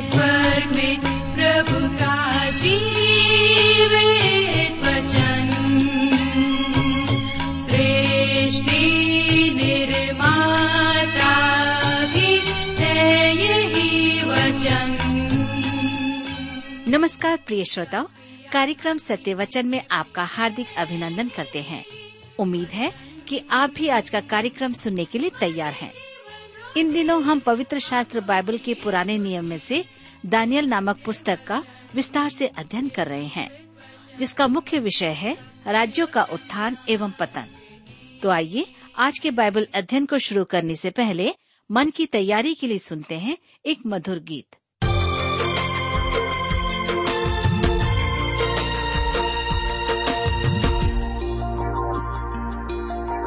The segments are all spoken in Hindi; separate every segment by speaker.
Speaker 1: स्वर्ग में प्रभु का जीवित वचन। सृष्टि निर्माता भी है यही वचन।
Speaker 2: नमस्कार प्रिय श्रोताओ, कार्यक्रम सत्य वचन में आपका हार्दिक अभिनंदन करते हैं। उम्मीद है कि आप भी आज का कार्यक्रम सुनने के लिए तैयार हैं। इन दिनों हम पवित्र शास्त्र बाइबल के पुराने नियम में से दानियल नामक पुस्तक का विस्तार से अध्ययन कर रहे हैं, जिसका मुख्य विषय है राज्यों का उत्थान एवं पतन। तो आइए, आज के बाइबल अध्ययन को शुरू करने से पहले मन की तैयारी के लिए सुनते हैं एक मधुर गीत।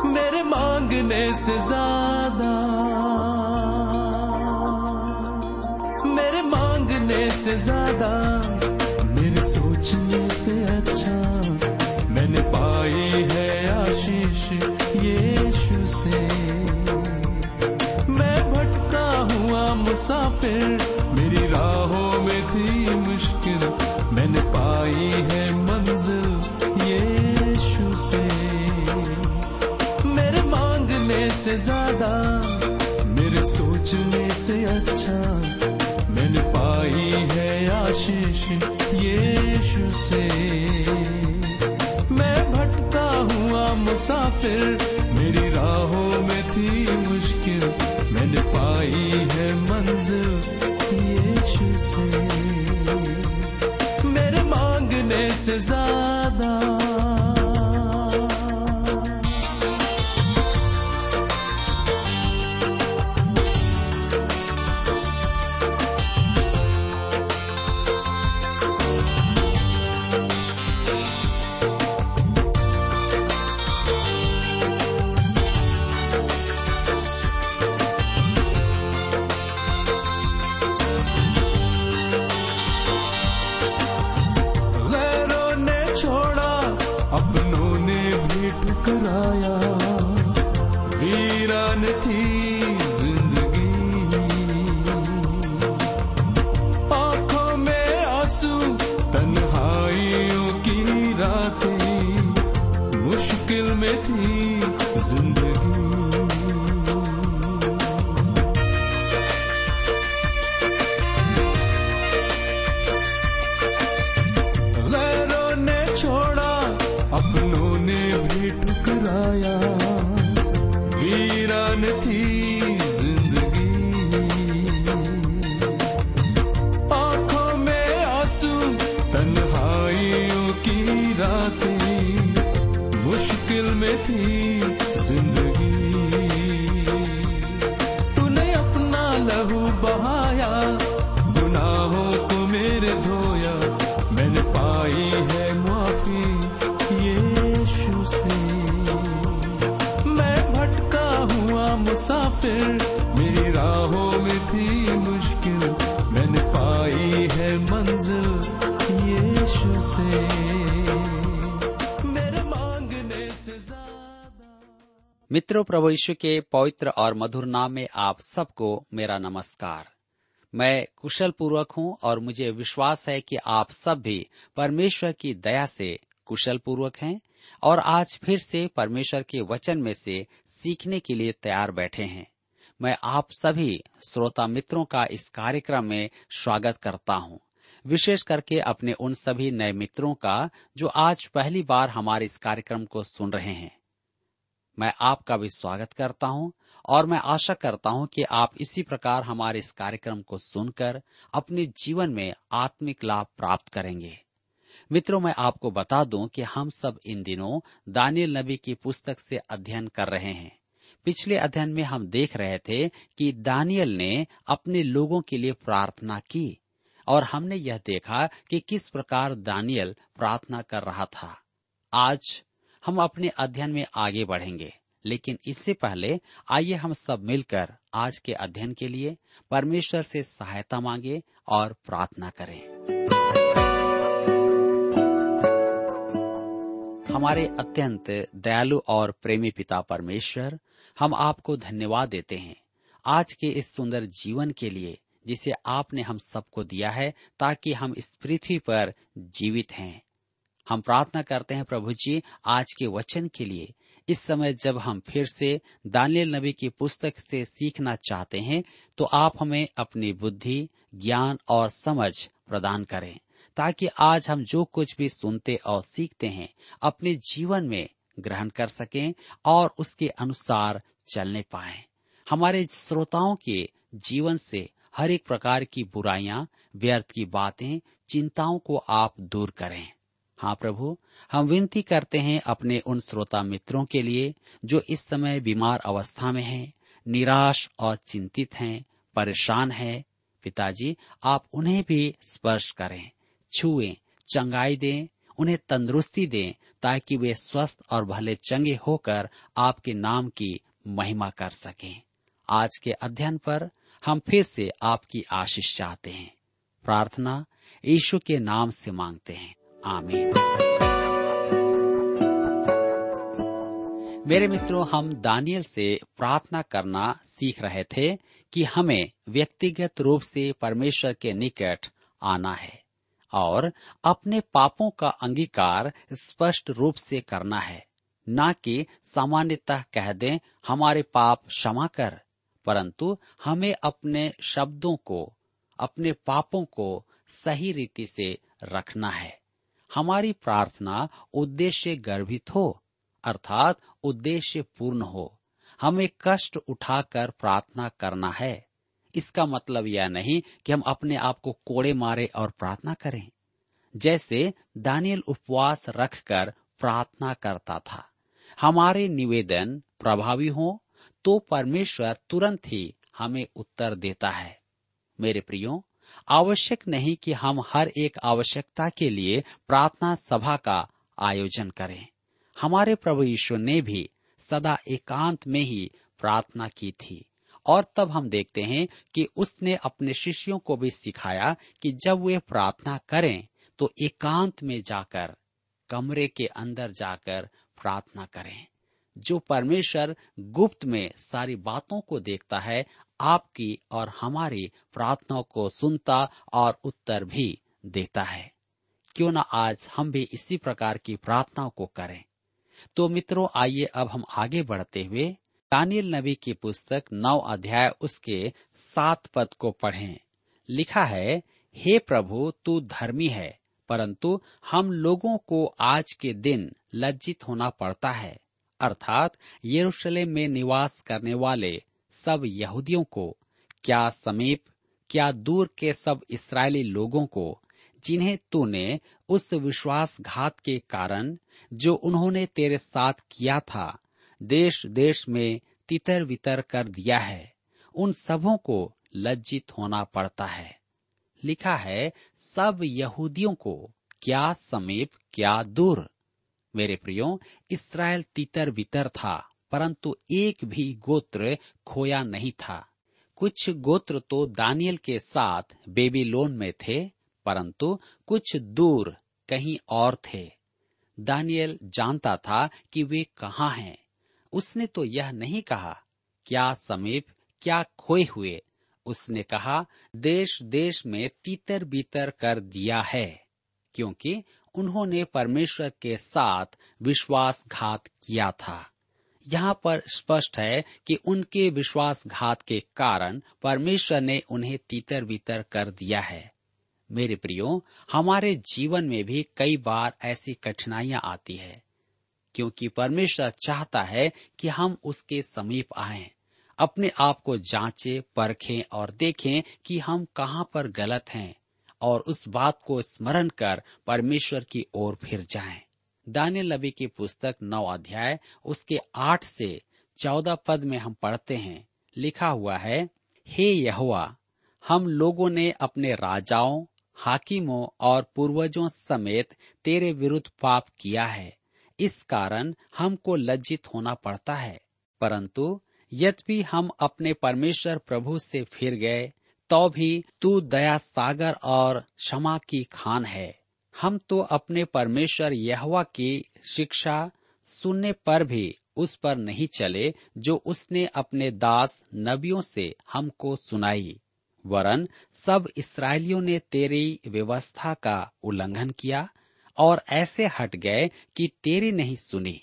Speaker 3: मेरे मांगने से ज़्यादा से ज़्यादा, मेरे सोचने से अच्छा। मैंने पाई है आशीष यीशु से। मैं भटका हुआ मुसाफिर, मेरी राहों में थी मुश्किल। मैंने पाई है मंजिल यीशु से। मेरे मांगने से ज़्यादा, मेरे सोचने से अच्छा। आशीष यीशु से। मैं भटका हुआ मुसाफिर, मेरी राहों में थी मुश्किल। मैंने पाई है मंजिल यीशु से। मेरे मांगने से ज़्यादा
Speaker 4: मित्रों, प्रभु यीशु के पवित्र और मधुर नाम में आप सबको मेरा नमस्कार। मैं कुशल पूर्वक हूँ और मुझे विश्वास है कि आप सब भी परमेश्वर की दया से कुशल पूर्वक हैं और आज फिर से परमेश्वर के वचन में से सीखने के लिए तैयार बैठे हैं। मैं आप सभी श्रोता मित्रों का इस कार्यक्रम में स्वागत करता हूँ। विशेष करके अपने उन सभी नए मित्रों का जो आज पहली बार हमारे इस कार्यक्रम को सुन रहे हैं। मैं आपका भी स्वागत करता हूँ और मैं आशा करता हूँ कि आप इसी प्रकार हमारे इस कार्यक्रम को सुनकर अपने जीवन में आत्मिक लाभ प्राप्त करेंगे। मित्रों, मैं आपको बता दूँ कि हम सब इन दिनों दानियल नबी की पुस्तक से अध्ययन कर रहे हैं। पिछले अध्ययन में हम देख रहे थे कि दानियल ने अपने लोगों के लिए प्रार्थना की और हमने यह देखा कि किस प्रकार दानियल प्रार्थना कर रहा था। आज हम अपने अध्ययन में आगे बढ़ेंगे। लेकिन इससे पहले आइए हम सब मिलकर आज के अध्ययन के लिए परमेश्वर से सहायता मांगे और प्रार्थना करें। हमारे अत्यंत दयालु और प्रेमी पिता परमेश्वर, हम आपको धन्यवाद देते हैं। आज के इस सुंदर जीवन के लिए जिसे आपने हम सबको दिया है ताकि हम इस पृथ्वी पर जीवित हैं। हम प्रार्थना करते हैं प्रभु जी, आज के वचन के लिए। इस समय जब हम फिर से दानियल नबी की पुस्तक से सीखना चाहते हैं तो आप हमें अपनी बुद्धि, ज्ञान और समझ प्रदान करें, ताकि आज हम जो कुछ भी सुनते और सीखते हैं, अपने जीवन में ग्रहण कर सकें और उसके अनुसार चलने पाए। हमारे श्रोताओं के जीवन से हर एक प्रकार की बुराइयाँ, व्यर्थ की बातें, चिंताओं को आप दूर करें। हाँ प्रभु हम विनती करते हैं अपने उन श्रोता मित्रों के लिए जो इस समय बीमार अवस्था में हैं, निराश और चिंतित हैं, परेशान हैं। पिताजी आप उन्हें भी स्पर्श करें छुए चंगाई दें उन्हें तंदुरुस्ती दें ताकि वे स्वस्थ और भले चंगे होकर आपके नाम की महिमा कर सकें। आज के अध्ययन पर हम फिर से आपकी आशीष चाहते हैं। प्रार्थना यीशु के नाम से मांगते हैं। आमीन। मेरे मित्रों, हम दानियल से प्रार्थना करना सीख रहे थे कि हमें व्यक्तिगत रूप से परमेश्वर के निकट आना है और अपने पापों का अंगीकार स्पष्ट रूप से करना है, न कि सामान्यतः कह दें, हमारे पाप क्षमा कर, परंतु हमें अपने शब्दों को, अपने पापों को सही रीति से रखना है। हमारी प्रार्थना उद्देश्य गर्भित हो, अर्थात उद्देश्य पूर्ण हो। हमें कष्ट उठाकर प्रार्थना करना है। इसका मतलब यह नहीं कि हम अपने आप को कोड़े मारे और प्रार्थना करें। जैसे दानियल उपवास रखकर प्रार्थना करता था, हमारे निवेदन प्रभावी हो तो परमेश्वर तुरंत ही हमें उत्तर देता है। मेरे प्रियो आवश्यक नहीं कि हम हर एक आवश्यकता के लिए प्रार्थना सभा का आयोजन करें। हमारे प्रभु ईश्वर ने भी सदा एकांत में ही प्रार्थना की थी। और तब हम देखते हैं कि उसने अपने शिष्यों को भी सिखाया कि जब वे प्रार्थना करें तो एकांत में जाकर, कमरे के अंदर जाकर प्रार्थना करें। जो परमेश्वर गुप्त में सारी बातों को देखता है आपकी और हमारी प्रार्थनाओं को सुनता और उत्तर भी देता है। क्यों न आज हम भी इसी प्रकार की प्रार्थनाओं को करें। तो मित्रों, आइए अब हम आगे बढ़ते हुए दानियल नबी की पुस्तक नौ अध्याय उसके सात पद को पढ़ें। लिखा है, हे प्रभु, तू धर्मी है, परंतु हम लोगों को आज के दिन लज्जित होना पड़ता है। अर्थात यरूशलेम में निवास करने वाले सब यहूदियों को, क्या समीप, क्या दूर के सब इसराइली लोगों को, जिन्हें तूने उस विश्वासघात के कारण, जो उन्होंने तेरे साथ किया था देश देश में तितर वितर कर दिया है, उन सबों को लज्जित होना पड़ता है। लिखा है, सब यहूदियों को, क्या समीप, क्या दूर। मेरे प्रियो इसराइल तितर बितर था। परंतु एक भी गोत्र खोया नहीं था। कुछ गोत्र तो दानियल के साथ बेबीलोन में थे, परंतु कुछ दूर कहीं और थे। दानियल जानता था कि वे कहाँ हैं। उसने तो यह नहीं कहा, क्या समीप, क्या खोए हुए? उसने कहा, देश देश में तीतर बीतर कर दिया है, क्योंकि उन्होंने परमेश्वर के साथ विश्वासघात किया था। यहाँ पर स्पष्ट है कि उनके विश्वासघात के कारण परमेश्वर ने उन्हें तीतर बीतर कर दिया है मेरे प्रियो हमारे जीवन में भी कई बार ऐसी कठिनाइयाँ आती है क्योंकि परमेश्वर चाहता है कि हम उसके समीप आए अपने आप को जांचें, परखें और देखें कि हम कहाँ पर गलत हैं और उस बात को स्मरण कर परमेश्वर की ओर फिर जाएँ। दानियल नबी की पुस्तक नौ अध्याय, उसके आठ से चौदह पद में हम पढ़ते हैं। लिखा हुआ है, हे यहुआ हम लोगों ने अपने राजाओं, हाकिमों और पूर्वजों समेत तेरे विरुद्ध पाप किया है। इस कारण हमको लज्जित होना पड़ता है। परंतु यद्यपि हम अपने परमेश्वर प्रभु से फिर गए तो भी तू दया सागर और क्षमा की खान है। हम तो अपने परमेश्वर यहवा की शिक्षा सुनने पर भी उस पर नहीं चले, जो उसने अपने दास नबियों से हमको सुनाई। वरन सब इसराइलियों ने तेरी व्यवस्था का उल्लंघन किया और ऐसे हट गए कि तेरी नहीं सुनी।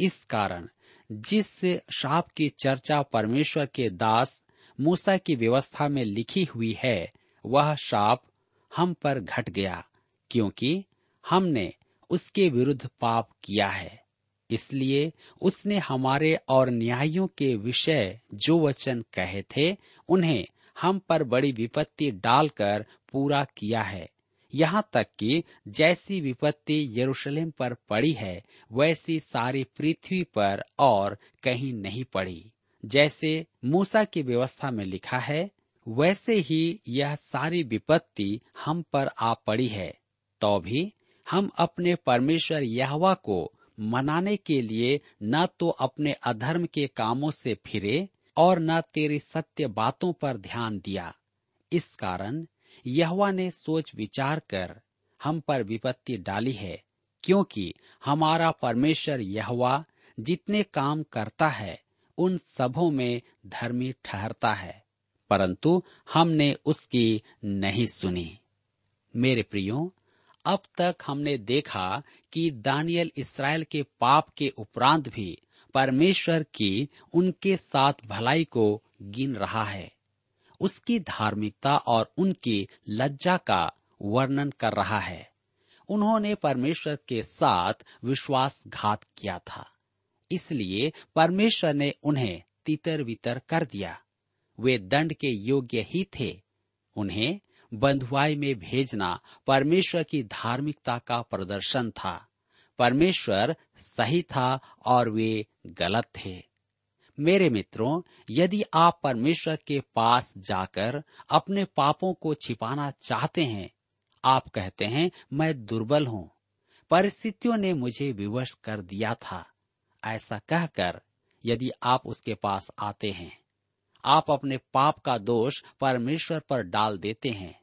Speaker 4: इस कारण जिस शाप की चर्चा परमेश्वर के दास मूसा की व्यवस्था में लिखी हुई है, वह शाप हम पर घट गया। क्योंकि हमने उसके विरुद्ध पाप किया है। इसलिए उसने हमारे और न्यायों के विषय जो वचन कहे थे, उन्हें हम पर बड़ी विपत्ति डालकर पूरा किया है। यहाँ तक कि जैसी विपत्ति यरूशलेम पर पड़ी है, वैसी सारी पृथ्वी पर और कहीं नहीं पड़ी। जैसे मूसा की व्यवस्था में लिखा है, वैसे ही यह सारी विपत्ति हम पर आ पड़ी है। तो भी हम अपने परमेश्वर यहवा को मनाने के लिए न तो अपने अधर्म के कामों से फिरे और न तेरी सत्य बातों पर ध्यान दिया। इस कारण यहवा ने सोच विचार कर हम पर विपत्ति डाली है, क्योंकि हमारा परमेश्वर यहवा जितने काम करता है, उन सबों में धर्मी ठहरता है, परंतु हमने उसकी नहीं सुनी। मेरे प्रियो अब तक हमने देखा कि दानियल इसराइल के पाप के उपरांत भी परमेश्वर की उनके साथ भलाई को गिन रहा है। उसकी धार्मिकता और उनकी लज्जा का वर्णन कर रहा है। उन्होंने परमेश्वर के साथ विश्वासघात किया था। इसलिए परमेश्वर ने उन्हें तितर वितर कर दिया। वे दंड के योग्य ही थे। उन्हें बंधुआई में भेजना परमेश्वर की धार्मिकता का प्रदर्शन था। परमेश्वर सही था और वे गलत थे। मेरे मित्रों, यदि आप परमेश्वर के पास जाकर अपने पापों को छिपाना चाहते हैं, आप कहते हैं, मैं दुर्बल हूँ। परिस्थितियों ने मुझे विवश कर दिया था। ऐसा कहकर यदि आप उसके पास आते हैं आप अपने पाप का दोष परमेश्वर पर डाल देते हैं।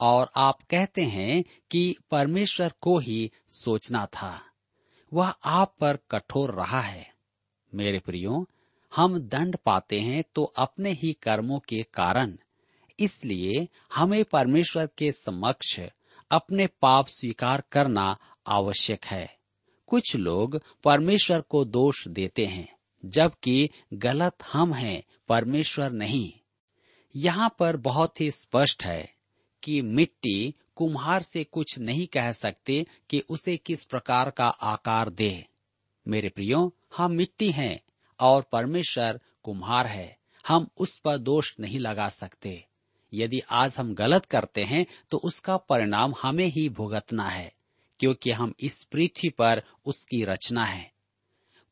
Speaker 4: और आप कहते हैं कि परमेश्वर को ही सोचना था। वह आप पर कठोर रहा है। मेरे प्रियो, हम दंड पाते हैं तो अपने ही कर्मों के कारण। इसलिए हमें परमेश्वर के समक्ष अपने पाप स्वीकार करना आवश्यक है। कुछ लोग परमेश्वर को दोष देते हैं। जबकि गलत हम हैं, परमेश्वर नहीं। यहाँ पर बहुत ही स्पष्ट है कि मिट्टी कुम्हार से कुछ नहीं कह सकते कि उसे किस प्रकार का आकार दे। मेरे प्रियो, हम मिट्टी हैं और परमेश्वर कुम्हार है। हम उस पर दोष नहीं लगा सकते। यदि आज हम गलत करते हैं तो उसका परिणाम हमें ही भुगतना है, क्योंकि हम इस पृथ्वी पर उसकी रचना है।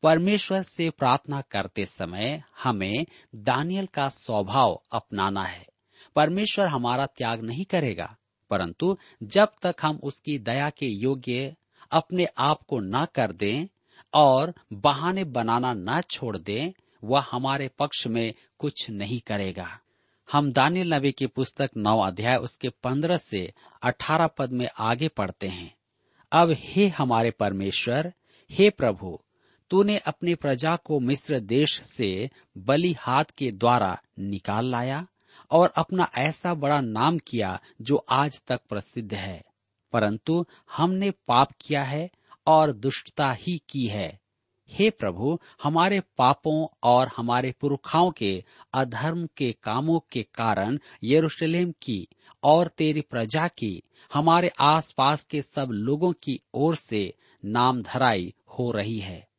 Speaker 4: परमेश्वर से प्रार्थना करते समय हमें दानियल का स्वभाव अपनाना है। परमेश्वर हमारा त्याग नहीं करेगा, परंतु जब तक हम उसकी दया के योग्य अपने आप को न कर दें और बहाने बनाना न छोड़ दें, वह हमारे पक्ष में कुछ नहीं करेगा। हम दानियल नबी की पुस्तक नौ अध्याय उसके पंद्रह से अठारह पद में आगे पढ़ते हैं। अब हे हमारे परमेश्वर, हे प्रभु तूने अपनी प्रजा को मिस्र देश से बलि हाथ के द्वारा निकाल लाया और अपना ऐसा बड़ा नाम किया जो आज तक प्रसिद्ध है। परंतु हमने पाप किया है और दुष्टता ही की है। हे प्रभु, हमारे पापों और हमारे पुरखाओं के अधर्म के कामों के कारण यरूशलेम की और तेरी प्रजा की, हमारे आसपास के सब लोगों की ओर से नाम धराई हो रही है।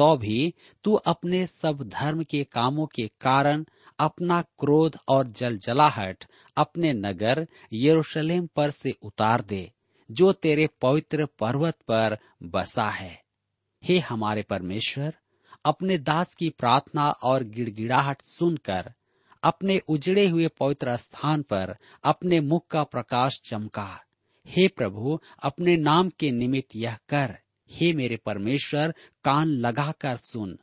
Speaker 4: तो भी तू अपने सब धर्म के कामों के कारण अपना क्रोध और जलजलाहट अपने नगर यरूशलेम पर से उतार दे, जो तेरे पवित्र पर्वत पर बसा है। हे हमारे परमेश्वर, अपने दास की प्रार्थना और गिड़गिड़ाहट सुनकर, अपने उजड़े हुए पवित्र स्थान पर अपने मुख का प्रकाश चमका। हे प्रभु, अपने नाम के निमित्त यह कर। हे मेरे परमेश्वर, कान लगाकर सुन।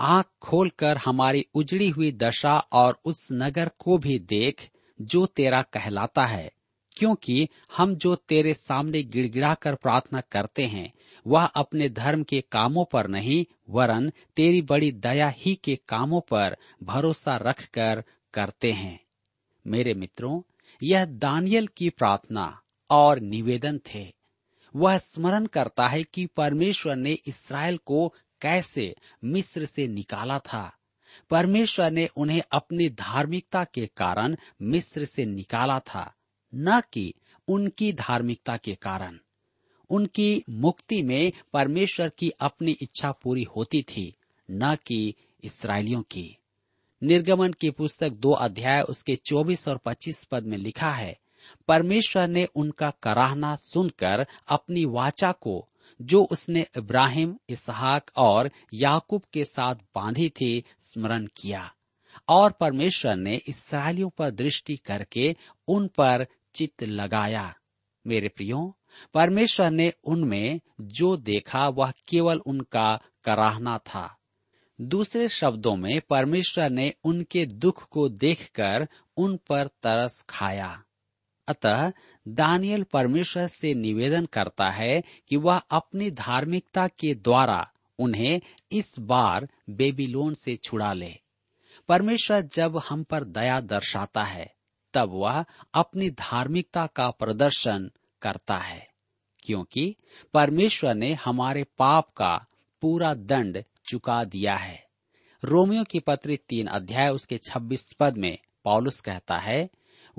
Speaker 4: आँख खोलकर हमारी उजड़ी हुई दशा और उस नगर को भी देख, जो तेरा कहलाता है। क्योंकि हम जो तेरे सामने गिड़गिड़ा कर प्रार्थना करते हैं, वह अपने धर्म के कामों पर नहीं, वरन तेरी बड़ी दया ही के कामों पर भरोसा रखकर करते हैं। मेरे मित्रों, यह दानियल की प्रार्थना और निवेदन थे। वह स्मरण करता है कि परमेश्वर ने इसराइल को कैसे मिस्र से निकाला था। परमेश्वर ने उन्हें अपनी धार्मिकता के कारण मिस्र से निकाला था, न कि उनकी धार्मिकता के कारण। उनकी मुक्ति में परमेश्वर की अपनी इच्छा पूरी होती थी, न कि इसराइलियों की। निर्गमन की पुस्तक दो अध्याय उसके 24 और 25 पद में लिखा है परमेश्वर ने उनका कराहना सुनकर अपनी वाचा को, जो उसने इब्राहिम, इसहाक और याकूब के साथ बांधी थी, स्मरण किया। और परमेश्वर ने इसराइलियों पर दृष्टि करके उन पर चित्त लगाया। मेरे प्रियो, परमेश्वर ने उनमें जो देखा, वह केवल उनका कराहना था। दूसरे शब्दों में, परमेश्वर ने उनके दुख को देखकर उन पर तरस खाया। अतः दानियल परमेश्वर से निवेदन करता है कि वह अपनी धार्मिकता के द्वारा उन्हें इस बार बेबीलोन से छुड़ा ले। परमेश्वर जब हम पर दया दर्शाता है, तब वह अपनी धार्मिकता का प्रदर्शन करता है, क्योंकि परमेश्वर ने हमारे पाप का पूरा दंड चुका दिया है। रोमियो की पत्री तीन अध्याय उसके छब्बीस पद में पॉलुस कहता है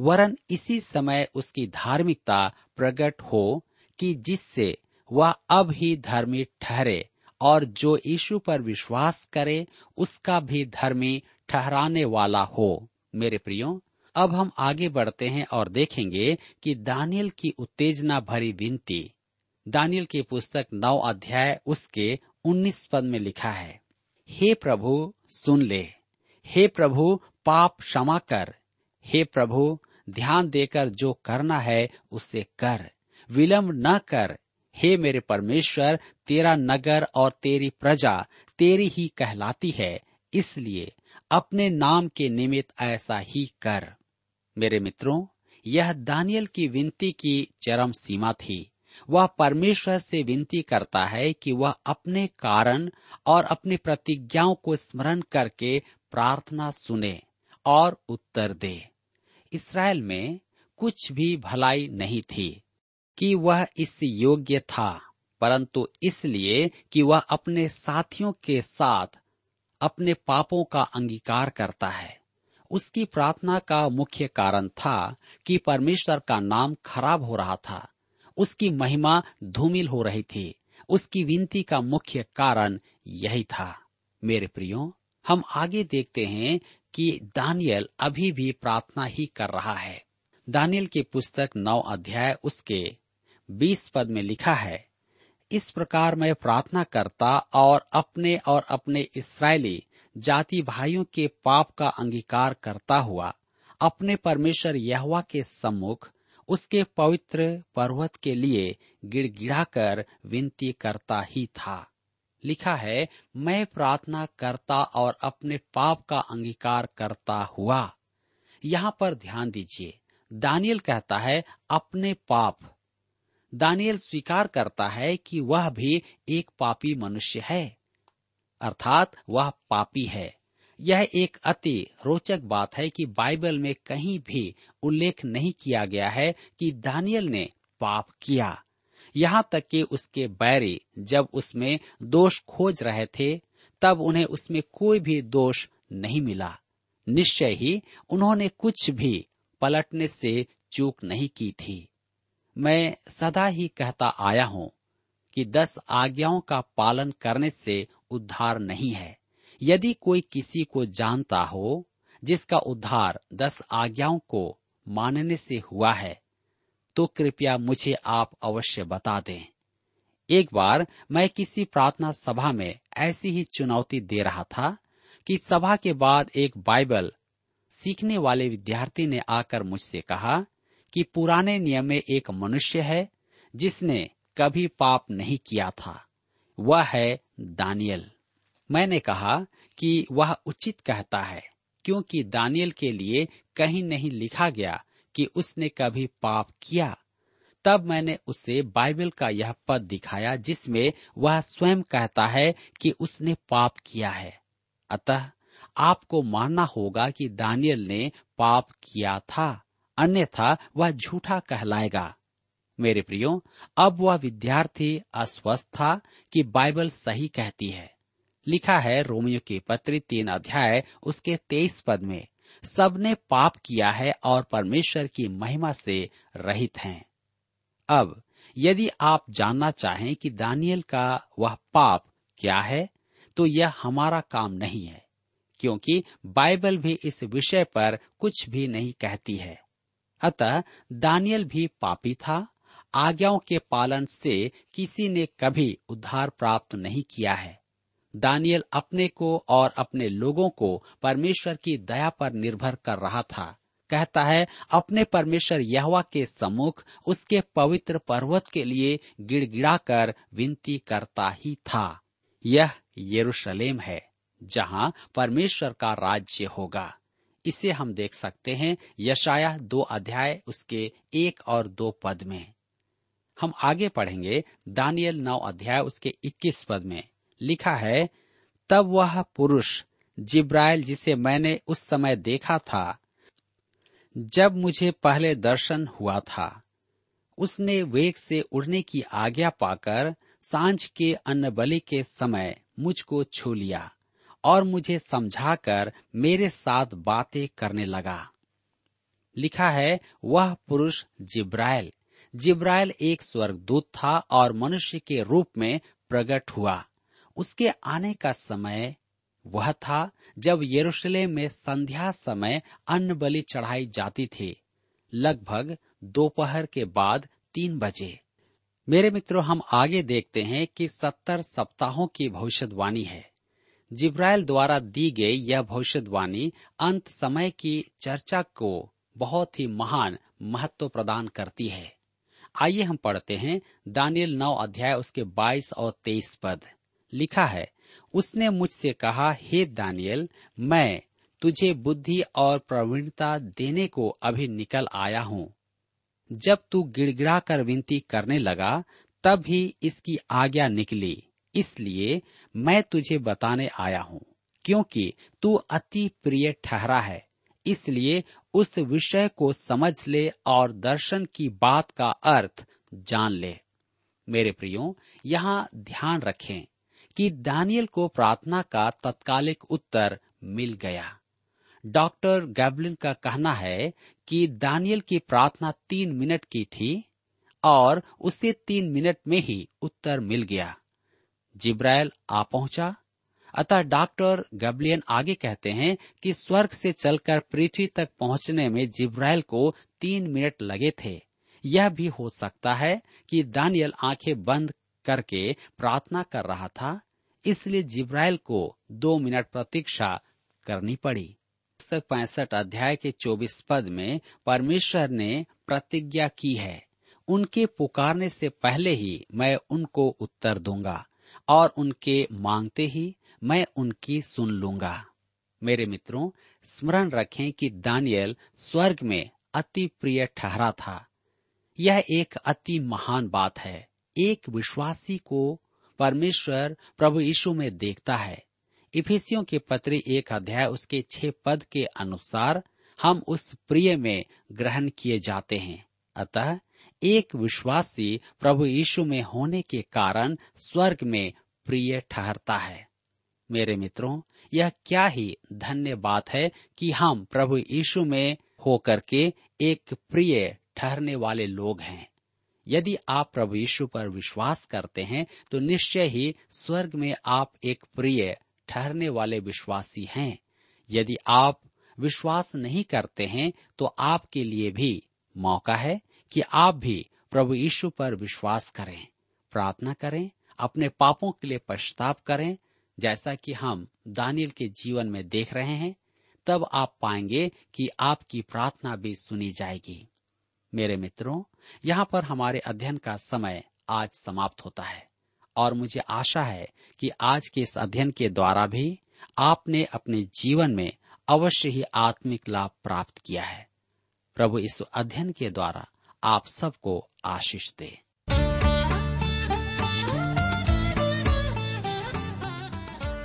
Speaker 4: वरन इसी समय उसकी धार्मिकता प्रकट हो कि जिससे वह अब ही धर्मी ठहरे और जो यीशु पर विश्वास करे, उसका भी धर्मी ठहराने वाला हो। मेरे प्रियो, अब हम आगे बढ़ते हैं और देखेंगे कि दानियल की उत्तेजना भरी विनती। दानियल की पुस्तक नौ अध्याय उसके उन्नीस पद में लिखा है, हे प्रभु, सुन ले। हे प्रभु, पाप क्षमा कर। हे प्रभु ध्यान देकर जो करना है, उसे कर। विलंब न कर। हे मेरे परमेश्वर, तेरा नगर और तेरी प्रजा तेरी ही कहलाती है, इसलिए अपने नाम के निमित्त ऐसा ही कर। मेरे मित्रों, यह दानियल की विनती की चरम सीमा थी। वह परमेश्वर से विनती करता है कि वह अपने कारण और अपनी प्रतिज्ञाओं को स्मरण करके प्रार्थना सुने और उत्तर दे। इसराइल में कुछ भी भलाई नहीं थी, कि वह इस योग्य था, परंतु इसलिए कि वह अपने साथियों के साथ अपने पापों का अंगीकार करता है। उसकी प्रार्थना का मुख्य कारण था कि परमेश्वर का नाम खराब हो रहा था, उसकी महिमा धूमिल हो रही थी, उसकी विनती का मुख्य कारण यही था। मेरे प्रियो हम आगे देखते हैं कि दानियल अभी भी प्रार्थना ही कर रहा है। दानियल की पुस्तक नौ अध्याय उसके बीस पद में लिखा है, इस प्रकार मैं प्रार्थना करता और अपने और अपने इसराइली जाति भाइयों के पाप का अंगीकार करता हुआ, अपने परमेश्वर यहवा के सम्मुख उसके पवित्र पर्वत के लिए गिड़गिड़ाकर विनती करता ही था। लिखा है, मैं प्रार्थना करता और अपने पाप का अंगीकार करता हुआ। यहाँ पर ध्यान दीजिए, दानियल कहता है, अपने पाप। दानियल स्वीकार करता है कि वह भी एक पापी मनुष्य है, अर्थात वह पापी है। यह एक अति रोचक बात है कि बाइबल में कहीं भी उल्लेख नहीं किया गया है कि दानियल ने पाप किया। यहाँ तक कि उसके बैरी जब उसमें दोष खोज रहे थे, तब उन्हें उसमें कोई भी दोष नहीं मिला। निश्चय ही उन्होंने कुछ भी पलटने से चूक नहीं की थी। मैं सदा ही कहता आया हूँ कि दस आज्ञाओं का पालन करने से उद्धार नहीं है। यदि कोई किसी को जानता हो, जिसका उद्धार दस आज्ञाओं को मानने से हुआ है तो कृपया मुझे आप अवश्य बता दें। एक बार मैं किसी प्रार्थना सभा में ऐसी ही चुनौती दे रहा था कि सभा के बाद एक बाइबल सीखने वाले विद्यार्थी ने आकर मुझसे कहा कि पुराने नियम में एक मनुष्य है जिसने कभी पाप नहीं किया था। वह है दानियल। मैंने कहा कि वह उचित कहता है, क्योंकि दानियल के लिए कहीं नहीं लिखा गया कि उसने कभी पाप किया। तब मैंने उसे बाइबल का यह पद दिखाया जिसमें वह स्वयं कहता है कि उसने पाप किया है। अतः आपको मानना होगा कि दानियल ने पाप किया था, अन्यथा वह झूठा कहलाएगा। मेरे प्रियो, अब वह विद्यार्थी अस्वस्थ था कि बाइबल सही कहती है। लिखा है रोमियो के पत्री तीन अध्याय, उसके तेईस पद में। सबने पाप किया है और परमेश्वर की महिमा से रहित हैं। अब, यदि आप जानना चाहें कि दानियल का वह पाप क्या है तो यह हमारा काम नहीं है, क्योंकि बाइबल भी इस विषय पर कुछ भी नहीं कहती है। अतः, दानियल भी पापी था, आज्ञाओं के पालन से किसी ने कभी उद्धार प्राप्त नहीं किया है। दानियल अपने को और अपने लोगों को परमेश्वर की दया पर निर्भर कर रहा था। कहता है, अपने परमेश्वर यहवा के सम्मुख उसके पवित्र पर्वत के लिए गिड़गिड़ा कर विनती करता ही था। यह यरूशलेम है, जहाँ परमेश्वर का राज्य होगा। इसे हम देख सकते हैं यशाया दो अध्याय उसके एक और दो पद में। हम आगे पढ़ेंगे, दानियल नौ अध्याय उसके इक्कीस पद में। लिखा है, तब वह पुरुष, जिब्राइल जिसे मैंने उस समय देखा था, जब मुझे पहले दर्शन हुआ था, उसने वेग से उड़ने की आज्ञा पाकर साँझ के अन्न बलि के समय मुझको छू लिया और मुझे समझाकर मेरे साथ बातें करने लगा। लिखा है, वह पुरुष जिब्राइल जिब्राइल एक स्वर्गदूत था और मनुष्य के रूप में प्रकट हुआ। उसके आने का समय वह था जब यरूशलेम में संध्या समय अन्न बलि चढ़ाई जाती थी। लगभग दोपहर के बाद तीन बजे। मेरे मित्रों, हम आगे देखते हैं कि सत्तर सप्ताहों की भविष्यवाणी है। जिब्राइल द्वारा दी गई यह भविष्यवाणी अंत समय की चर्चा को बहुत ही महान महत्व प्रदान करती है। आइए हम पढ़ते हैं दानियल नौ अध्याय उसके बाईस और तेईस पद। लिखा है। उसने मुझसे कहा, हे दानियल, मैं तुझे बुद्धि और प्रवीणता देने को अभी निकल आया हूँ। जब तू गिड़गिड़ा कर विनती करने लगा तब ही इसकी आज्ञा निकली। इसलिए मैं तुझे बताने आया हूँ, क्योंकि तू अति प्रिय ठहरा है। इसलिए उस विषय को समझ ले और दर्शन की बात का अर्थ जान ले। मेरे प्रियो, यहाँ ध्यान रखें। कि दानियल को प्रार्थना का तत्कालिक उत्तर मिल गया। डॉक्टर गैबलिन का कहना है कि दानियल की प्रार्थना तीन मिनट की थी और उसे तीन मिनट में ही उत्तर मिल गया। जिब्राइल आ पहुँचा। अतः डॉक्टर गैबलियन आगे कहते हैं कि स्वर्ग से चलकर पृथ्वी तक पहुँचने में जिब्राइल को तीन मिनट लगे थे। यह भी हो सकता है कि दानियल आँखें बंद करके प्रार्थना कर रहा था, इसलिए जिब्राइल को दो मिनट प्रतीक्षा करनी पड़ी। पुस्तक पैंसठ अध्याय के चौबीस पद में परमेश्वर ने प्रतिज्ञा की है, उनके पुकारने से पहले ही मैं उनको उत्तर दूँगा और उनके मांगते ही मैं उनकी सुन लूँगा। मेरे मित्रों, स्मरण रखें कि दानियल स्वर्ग में अति प्रिय ठहरा था। यह एक अति महान बात है। एक विश्वासी को परमेश्वर प्रभु यीशु में देखता है। इफिसियों के पत्र एक अध्याय उसके छह पद के अनुसार हम उस प्रिय में ग्रहण किए जाते हैं। अतः एक विश्वासी प्रभु यीशु में होने के कारण स्वर्ग में प्रिय ठहरता है। मेरे मित्रों, यह क्या ही धन्य बात है कि हम प्रभु यीशु में होकर के एक प्रिय ठहरने वाले लोग हैं। यदि आप प्रभु यीशु पर विश्वास करते हैं तो निश्चय ही स्वर्ग में आप एक प्रिय, ठहरने वाले विश्वासी हैं। यदि आप विश्वास नहीं करते हैं तो आपके लिए भी मौका है कि आप भी प्रभु यीशु पर विश्वास करें, प्रार्थना करें, अपने पापों के लिए पश्चाताप करें। जैसा कि हम दानियल के जीवन में देख रहे हैं, तब आप पाएँगे कि आपकी प्रार्थना भी सुनी जाएगी। मेरे मित्रों, यहाँ पर हमारे अध्ययन का समय आज समाप्त होता है, और मुझे आशा है कि आज के इस अध्ययन के द्वारा भी आपने अपने जीवन में अवश्य ही आत्मिक लाभ प्राप्त किया है। प्रभु इस अध्ययन के द्वारा आप सबको आशीष दे।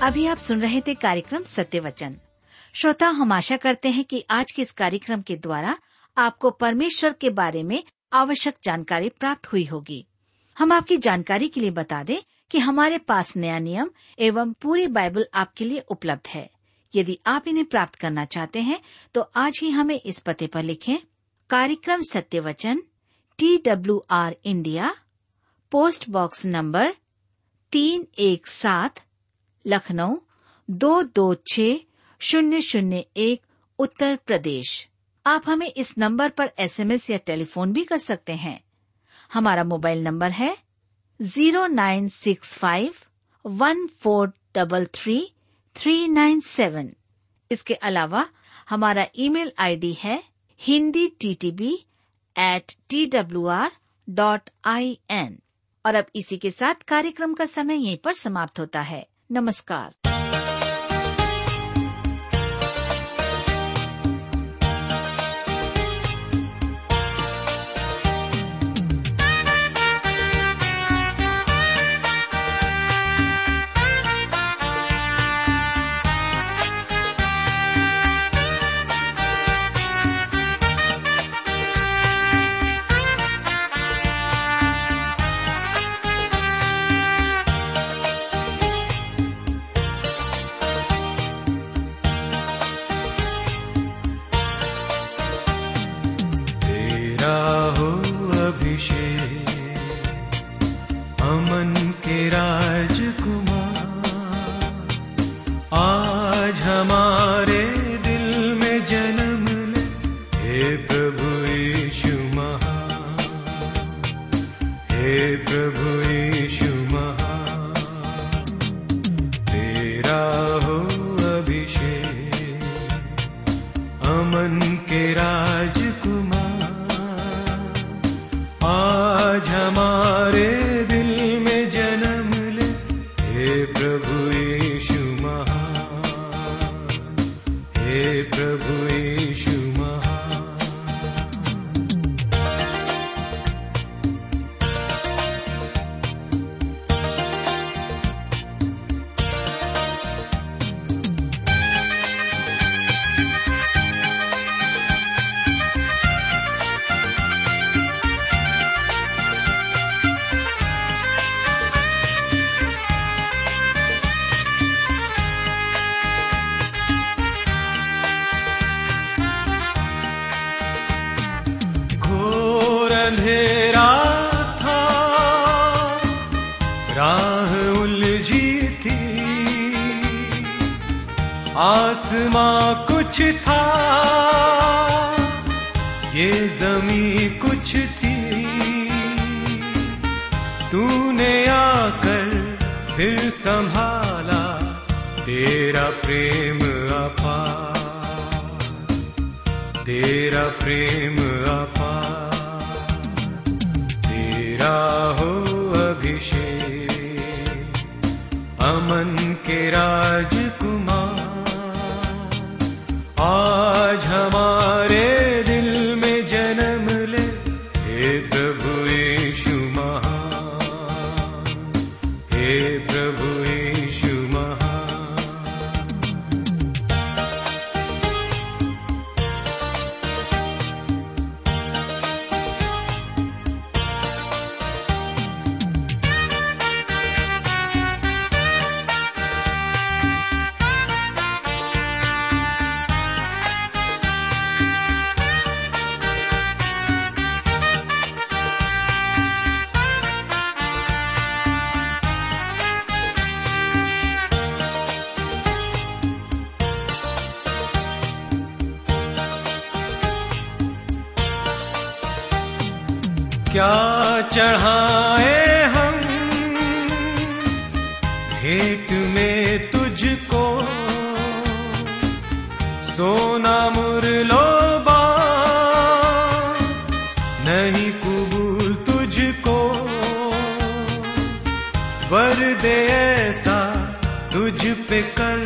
Speaker 2: अभी आप सुन रहे थे कार्यक्रम सत्य वचन। श्रोता, हम आशा करते हैं कि आज के इस कार्यक्रम के द्वारा आपको परमेश्वर के बारे में आवश्यक जानकारी प्राप्त हुई होगी। हम आपकी जानकारी के लिए बता दें कि हमारे पास नया नियम एवं पूरी बाइबल आपके लिए उपलब्ध है। यदि आप इन्हें प्राप्त करना चाहते हैं तो आज ही हमें इस पते पर लिखें, कार्यक्रम सत्य वचन T W R India, post box number तीन एक सात, लखनऊ, दो दो छ शून्य शून्य एक, उत्तर प्रदेश। आप हमें इस नंबर पर एसएमएस या टेलीफोन भी कर सकते हैं। हमारा मोबाइल नंबर है zero nine six five one four double three three nine seven. इसके अलावा हमारा ईमेल आईडी है Hindi T T B at T W R dot I N और अब इसी के साथ कार्यक्रम का समय यहीं पर समाप्त होता है। नमस्कार।
Speaker 3: तेरा कुछ था। ये जमी कुछ थी। तूने आकर फिर संभाला, तेरा प्रेम अपार तेरा प्रेम अपार तेरा हो अभिषेक, अमन के राजकुमार आज हमारे क्या चढ़ाए हम? भेंट में तुझको। सोना मुरलोबा नहीं कबूल तुझको। वर दे ऐसा तुझ पे कर